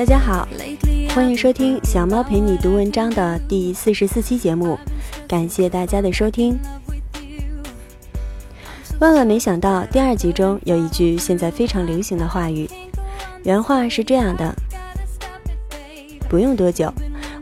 大家好，欢迎收听小猫陪你读文章的第四十四期节目，感谢大家的收听。万万没想到，第二集中有一句现在非常流行的话语，原话是这样的：不用多久，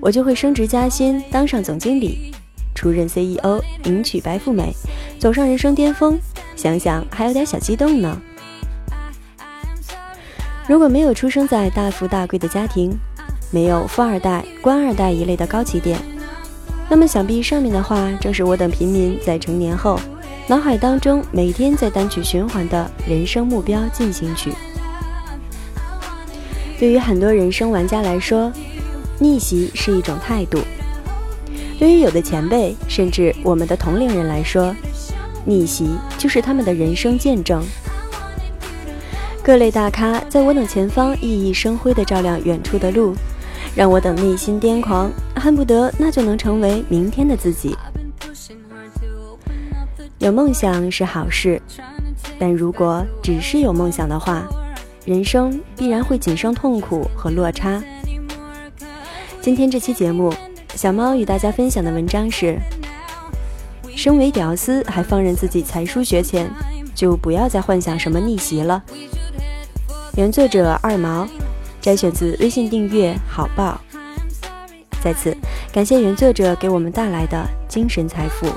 我就会升职加薪，当上总经理，出任 CEO，迎娶白富美，走上人生巅峰。想想还有点小激动呢。如果没有出生在大富大贵的家庭，没有富二代、官二代一类的高起点，那么想必上面的话正是我等平民在成年后脑海当中每天在单曲循环的人生目标进行曲。对于很多人生玩家来说，逆袭是一种态度；对于有的前辈甚至我们的同龄人来说，逆袭就是他们的人生见证。各类大咖在我等前方熠熠生辉地照亮远处的路，让我等内心癫狂，恨不得那就能成为明天的自己。有梦想是好事，但如果只是有梦想的话，人生必然会仅剩痛苦和落差。今天这期节目，小猫与大家分享的文章是：身为屌丝还放任自己才疏学浅，就不要再幻想什么逆袭了。原作者二毛，摘选自微信订阅好报。再次感谢原作者给我们带来的精神财富。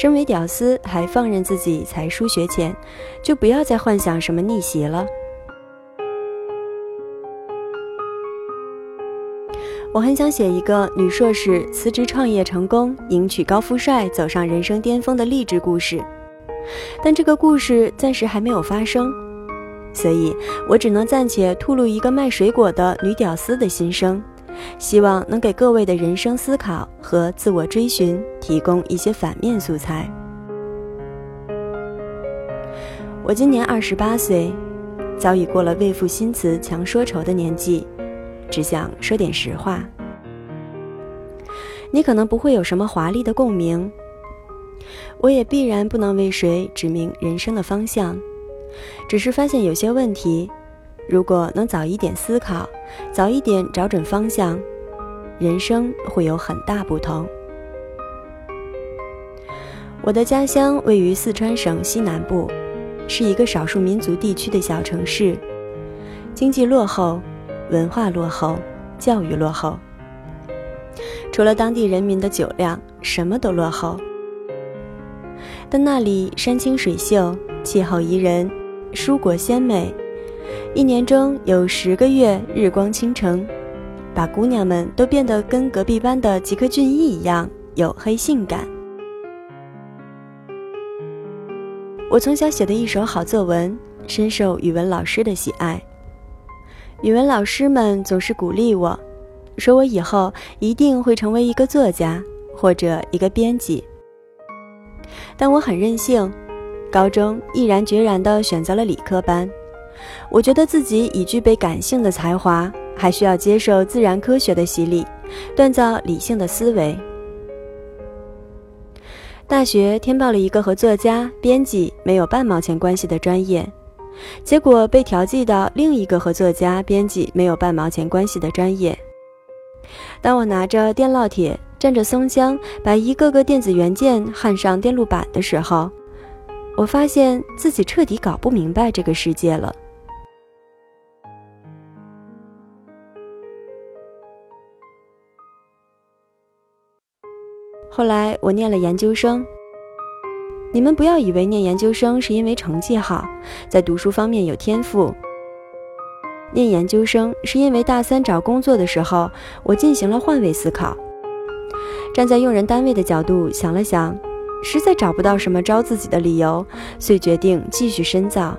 身为屌丝还放任自己才疏学浅，就不要再幻想什么逆袭了。我很想写一个女硕士辞职创业成功，迎娶高富帅，走上人生巅峰的励志故事，但这个故事暂时还没有发生，所以我只能暂且吐露一个卖水果的女屌丝的心声。希望能给各位的人生思考和自我追寻提供一些反面素材。我今年二十八岁，早已过了为赋新词强说愁的年纪，只想说点实话。你可能不会有什么华丽的共鸣，我也必然不能为谁指明人生的方向，只是发现有些问题。如果能早一点思考，早一点找准方向，人生会有很大不同。我的家乡位于四川省西南部，是一个少数民族地区的小城市，经济落后，文化落后，教育落后，除了当地人民的酒量，什么都落后。但那里山清水秀，气候宜人，蔬果鲜美。一年中有十个月日光倾城，把姑娘们都变得跟隔壁班的吉克隽逸一样黝黑性感。我从小写的一手好作文，深受语文老师的喜爱。语文老师们总是鼓励我，说我以后一定会成为一个作家或者一个编辑。但我很任性，高中毅然决然地选择了理科班。我觉得自己已具备感性的才华，还需要接受自然科学的洗礼，锻造理性的思维。大学填报了一个和作家、编辑没有半毛钱关系的专业，结果被调剂到另一个和作家、编辑没有半毛钱关系的专业。当我拿着电烙铁，蘸着松香，把一个个电子元件焊上电路板的时候，我发现自己彻底搞不明白这个世界了。后来我念了研究生。你们不要以为念研究生是因为成绩好，在读书方面有天赋。念研究生是因为大三找工作的时候，我进行了换位思考，站在用人单位的角度想了想，实在找不到什么招自己的理由，遂决定继续深造。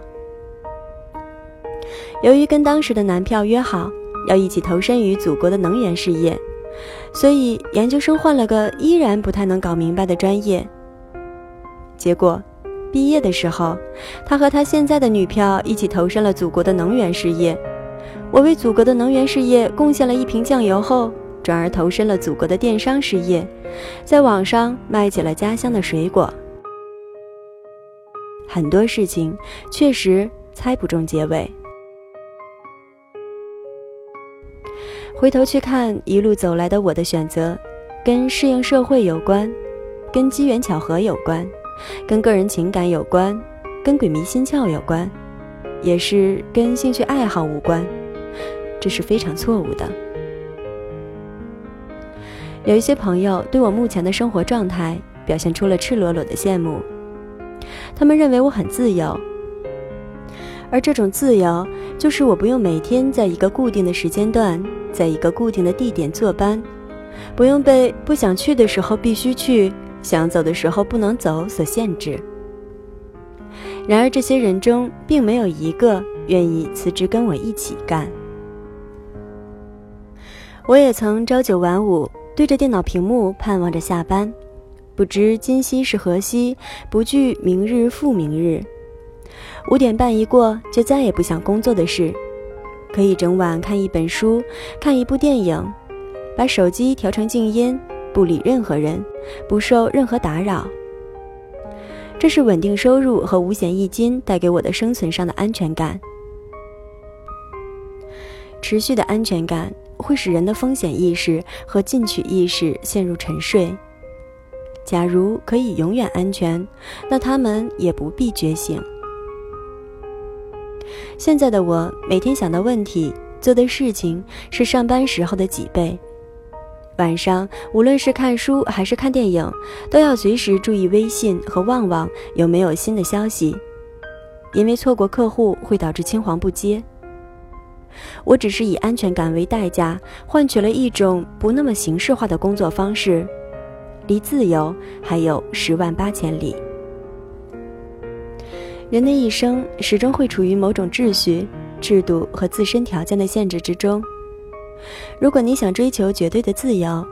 由于跟当时的男票约好要一起投身于祖国的能源事业，所以研究生换了个依然不太能搞明白的专业。结果，毕业的时候，他和他现在的女票一起投身了祖国的能源事业。我为祖国的能源事业贡献了一瓶酱油后，转而投身了祖国的电商事业，在网上卖起了家乡的水果。很多事情确实猜不中结尾。回头去看一路走来的我的选择，跟适应社会有关，跟机缘巧合有关。跟个人情感有关，跟鬼迷心窍有关，也是跟兴趣爱好无关，这是非常错误的。有一些朋友对我目前的生活状态表现出了赤裸裸的羡慕，他们认为我很自由，而这种自由就是我不用每天在一个固定的时间段，在一个固定的地点坐班，不用被不想去的时候必须去。想走的时候不能走所限制。然而，这些人中并没有一个愿意辞职跟我一起干。我也曾朝九晚五，对着电脑屏幕盼望着下班，不知今夕是何夕，不惧明日复明日。五点半一过，就再也不想工作的事，可以整晚看一本书，看一部电影，把手机调成静音。不理任何人，不受任何打扰。这是稳定收入和五险一金带给我的生存上的安全感。持续的安全感会使人的风险意识和进取意识陷入沉睡。假如可以永远安全，那他们也不必觉醒。现在的我每天想的问题、做的事情是上班时候的几倍。晚上，无论是看书还是看电影，都要随时注意微信和旺旺有没有新的消息，因为错过客户会导致青黄不接。我只是以安全感为代价，换取了一种不那么形式化的工作方式，离自由还有十万八千里。人的一生始终会处于某种秩序、制度和自身条件的限制之中。如果你想追求绝对的自由，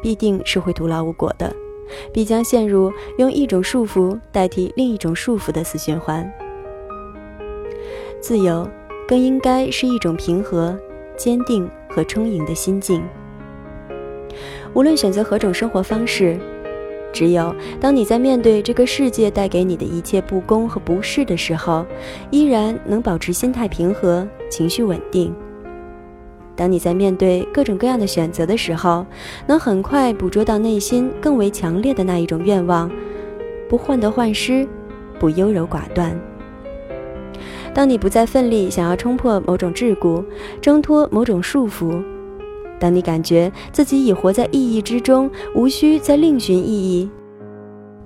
必定是会徒劳无果的，必将陷入用一种束缚代替另一种束缚的死循环。自由更应该是一种平和、坚定和充盈的心境。无论选择何种生活方式，只有当你在面对这个世界带给你的一切不公和不适的时候，依然能保持心态平和、情绪稳定。当你在面对各种各样的选择的时候，能很快捕捉到内心更为强烈的那一种愿望，不患得患失，不优柔寡断。当你不再奋力想要冲破某种桎梏，挣脱某种束缚，当你感觉自己已活在意义之中，无需再另寻意义，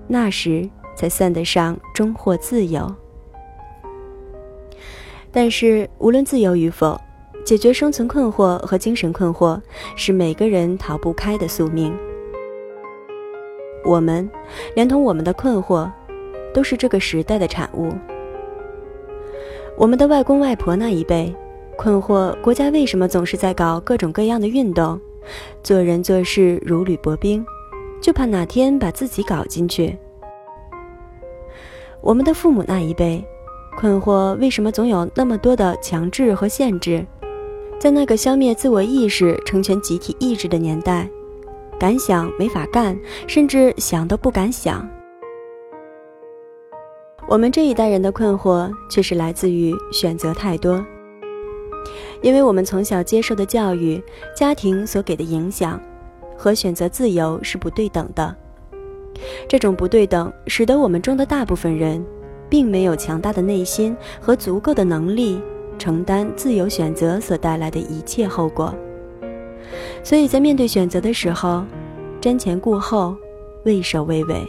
那时才算得上终获自由。但是，无论自由与否，解决生存困惑和精神困惑是每个人逃不开的宿命。我们，连同我们的困惑，都是这个时代的产物。我们的外公外婆那一辈，困惑国家为什么总是在搞各种各样的运动，做人做事如履薄冰，就怕哪天把自己搞进去。我们的父母那一辈，困惑为什么总有那么多的强制和限制。在那个消灭自我意识、成全集体意志的年代，敢想没法干，甚至想都不敢想。我们这一代人的困惑却是来自于选择太多，因为我们从小接受的教育、家庭所给的影响，和选择自由是不对等的。这种不对等，使得我们中的大部分人，并没有强大的内心和足够的能力。承担自由选择所带来的一切后果，所以在面对选择的时候，瞻前顾后，畏首畏尾。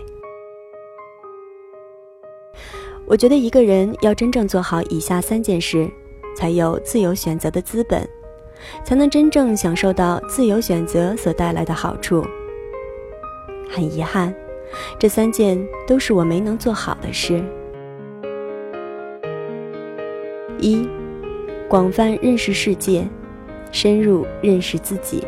我觉得一个人要真正做好以下三件事，才有自由选择的资本，才能真正享受到自由选择所带来的好处。很遗憾，这三件都是我没能做好的事。一，广泛认识世界，深入认识自己。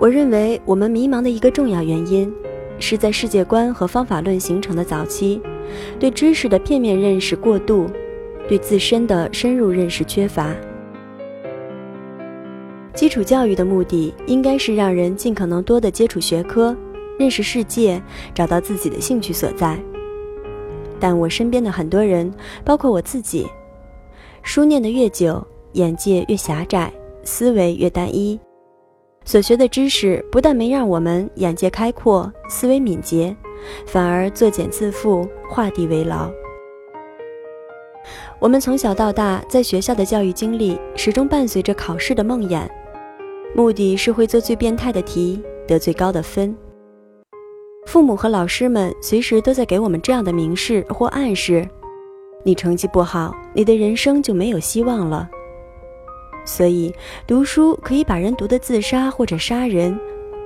我认为我们迷茫的一个重要原因。是在世界观和方法论形成的早期，对知识的片面认识过度，对自身的深入认识缺乏。基础教育的目的应该是让人尽可能多的接触学科，认识世界，找到自己的兴趣所在。但我身边的很多人，包括我自己，书念得越久，眼界越狭窄，思维越单一。所学的知识不但没让我们眼界开阔、思维敏捷，反而作茧自缚、画地为牢。我们从小到大在学校的教育经历，始终伴随着考试的梦魇，目的是会做最变态的题，得最高的分。父母和老师们随时都在给我们这样的明示或暗示：你成绩不好，你的人生就没有希望了。所以，读书可以把人读得自杀或者杀人，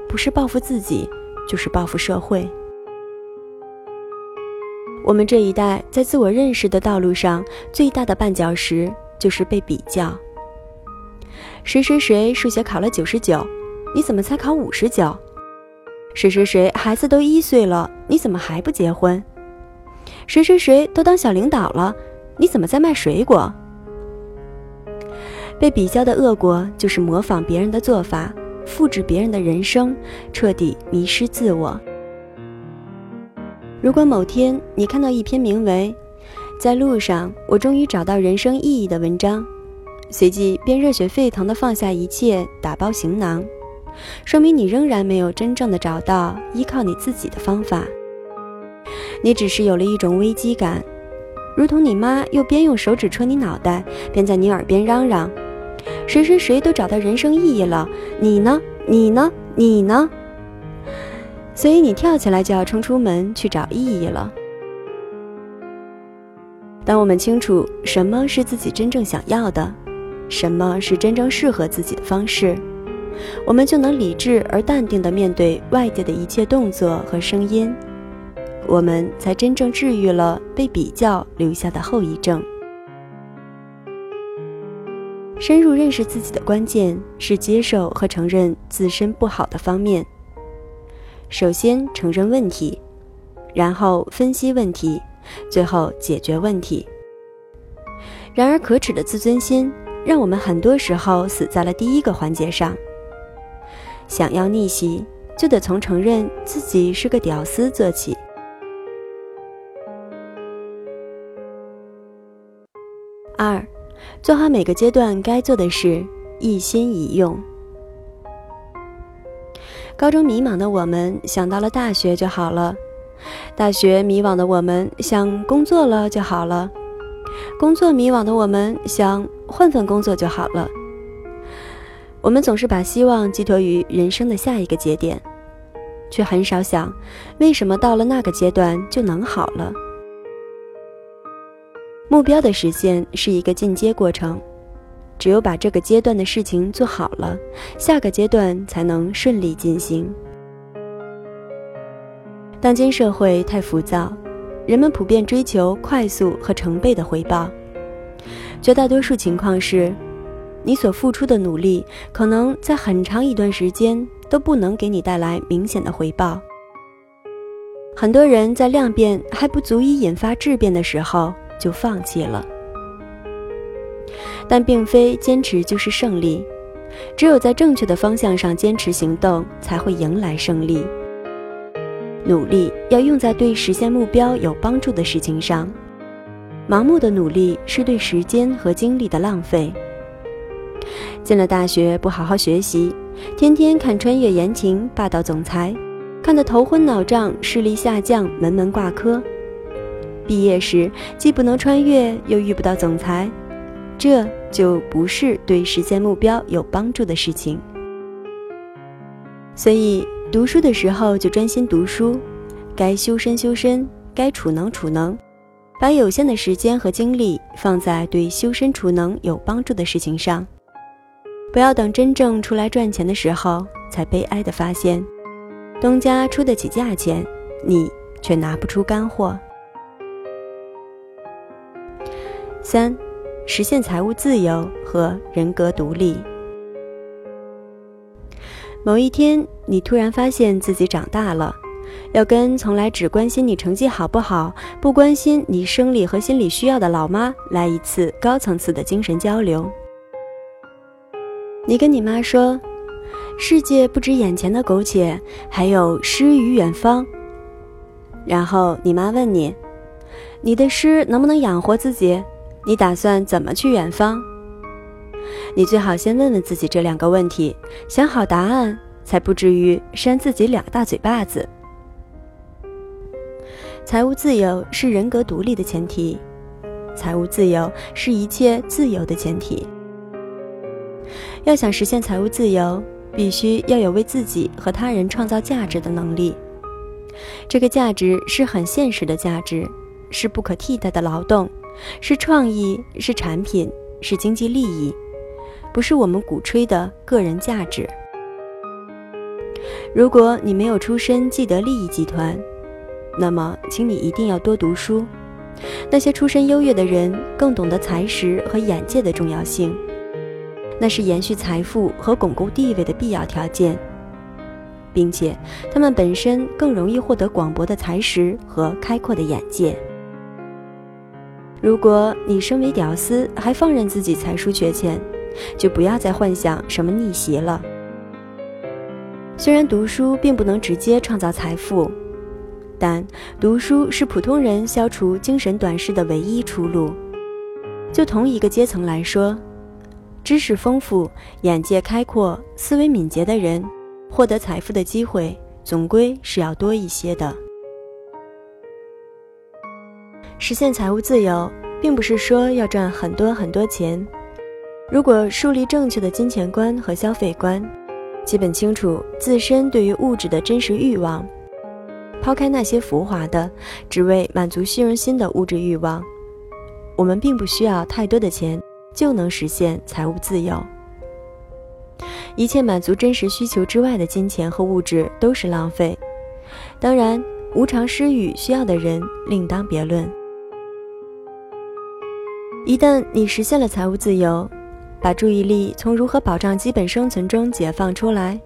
不是报复自己，就是报复社会。我们这一代在自我认识的道路上最大的绊脚石就是被比较。谁谁谁数学考了九十九，你怎么才考五十九？谁谁谁孩子都一岁了，你怎么还不结婚？谁谁谁都当小领导了，你怎么在卖水果？被比较的恶果就是模仿别人的做法，复制别人的人生，彻底迷失自我。如果某天你看到一篇名为《在路上，我终于找到人生意义》的文章，随即便热血沸腾地放下一切，打包行囊，说明你仍然没有真正的找到依靠你自己的方法，你只是有了一种危机感，如同你妈又边用手指戳你脑袋，边在你耳边嚷嚷。谁谁谁都找到人生意义了，你呢？你呢？你呢？所以你跳起来就要冲出门去找意义了。当我们清楚什么是自己真正想要的，什么是真正适合自己的方式，我们就能理智而淡定地面对外界的一切动作和声音，我们才真正治愈了被比较留下的后遗症。深入认识自己的关键是接受和承认自身不好的方面。首先承认问题，然后分析问题，最后解决问题。然而，可耻的自尊心让我们很多时候死在了第一个环节上。想要逆袭，就得从承认自己是个屌丝做起。二。做好每个阶段该做的事，一心一用。高中迷茫的我们想到了大学就好了，大学迷惘的我们想工作了就好了，工作迷惘的我们想换份工作就好了。我们总是把希望寄托于人生的下一个节点，却很少想为什么到了那个阶段就能好了。目标的实现是一个进阶过程，只有把这个阶段的事情做好了，下个阶段才能顺利进行。当今社会太浮躁，人们普遍追求快速和成倍的回报，绝大多数情况是，你所付出的努力可能在很长一段时间都不能给你带来明显的回报。很多人在量变还不足以引发质变的时候。就放弃了，但并非坚持就是胜利，只有在正确的方向上坚持行动，才会迎来胜利。努力要用在对实现目标有帮助的事情上，盲目的努力是对时间和精力的浪费。进了大学不好好学习，天天看穿越言情、霸道总裁，看得头昏脑胀，视力下降，门门挂科。毕业时既不能穿越，又遇不到总裁，这就不是对实现目标有帮助的事情。所以读书的时候就专心读书，该修身修身，该储能储能，把有限的时间和精力放在对修身储能有帮助的事情上。不要等真正出来赚钱的时候，才悲哀的发现，东家出得起价钱，你却拿不出干货。三，实现财务自由和人格独立。某一天，你突然发现自己长大了，要跟从来只关心你成绩好不好，不关心你生理和心理需要的老妈来一次高层次的精神交流。你跟你妈说：“世界不止眼前的苟且，还有诗与远方。”然后你妈问你：“你的诗能不能养活自己？”你打算怎么去远方？你最好先问问自己这两个问题，想好答案，才不至于扇自己两大嘴巴子。财务自由是人格独立的前提，财务自由是一切自由的前提。要想实现财务自由，必须要有为自己和他人创造价值的能力。这个价值是很现实的价值，是不可替代的劳动。是创意，是产品，是经济利益，不是我们鼓吹的个人价值。如果你没有出身既得利益集团，那么，请你一定要多读书。那些出身优越的人更懂得才识和眼界的重要性，那是延续财富和巩固地位的必要条件，并且他们本身更容易获得广博的才识和开阔的眼界。如果你身为屌丝还放任自己才疏学浅，就不要再幻想什么逆袭了。虽然读书并不能直接创造财富，但读书是普通人消除精神短视的唯一出路。就同一个阶层来说，知识丰富、眼界开阔、思维敏捷的人，获得财富的机会总归是要多一些的。实现财务自由，并不是说要赚很多很多钱。如果树立正确的金钱观和消费观，基本清楚自身对于物质的真实欲望，抛开那些浮华的、只为满足虚荣心的物质欲望，我们并不需要太多的钱就能实现财务自由。一切满足真实需求之外的金钱和物质都是浪费。当然，无偿施予需要的人另当别论。一旦你实现了财务自由，把注意力从如何保障基本生存中解放出来，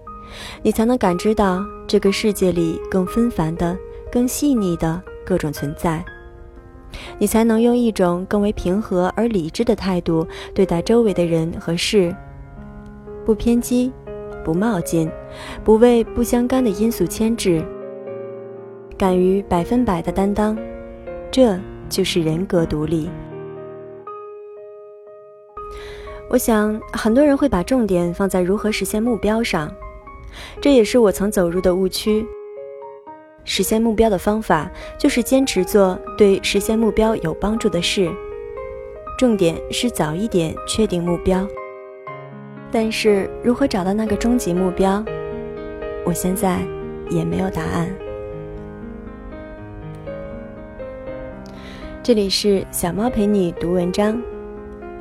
你才能感知到这个世界里更纷繁的、更细腻的各种存在。你才能用一种更为平和而理智的态度对待周围的人和事，不偏激，不冒进，不为不相干的因素牵制，敢于百分百的担当，这就是人格独立。我想，很多人会把重点放在如何实现目标上，这也是我曾走入的误区。实现目标的方法就是坚持做对实现目标有帮助的事，重点是早一点确定目标。但是，如何找到那个终极目标，我现在也没有答案。这里是小猫陪你读文章，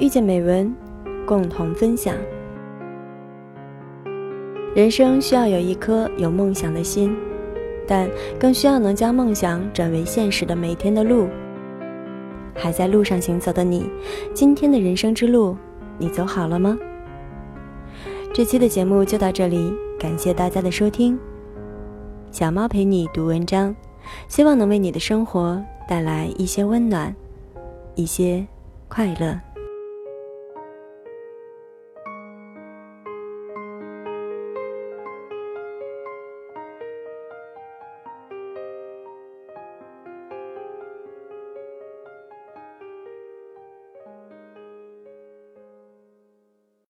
遇见美文。共同分享。人生需要有一颗有梦想的心，但更需要能将梦想转为现实的每天的路。还在路上行走的你，今天的人生之路，你走好了吗？这期的节目就到这里，感谢大家的收听。小猫陪你读文章，希望能为你的生活带来一些温暖，一些快乐。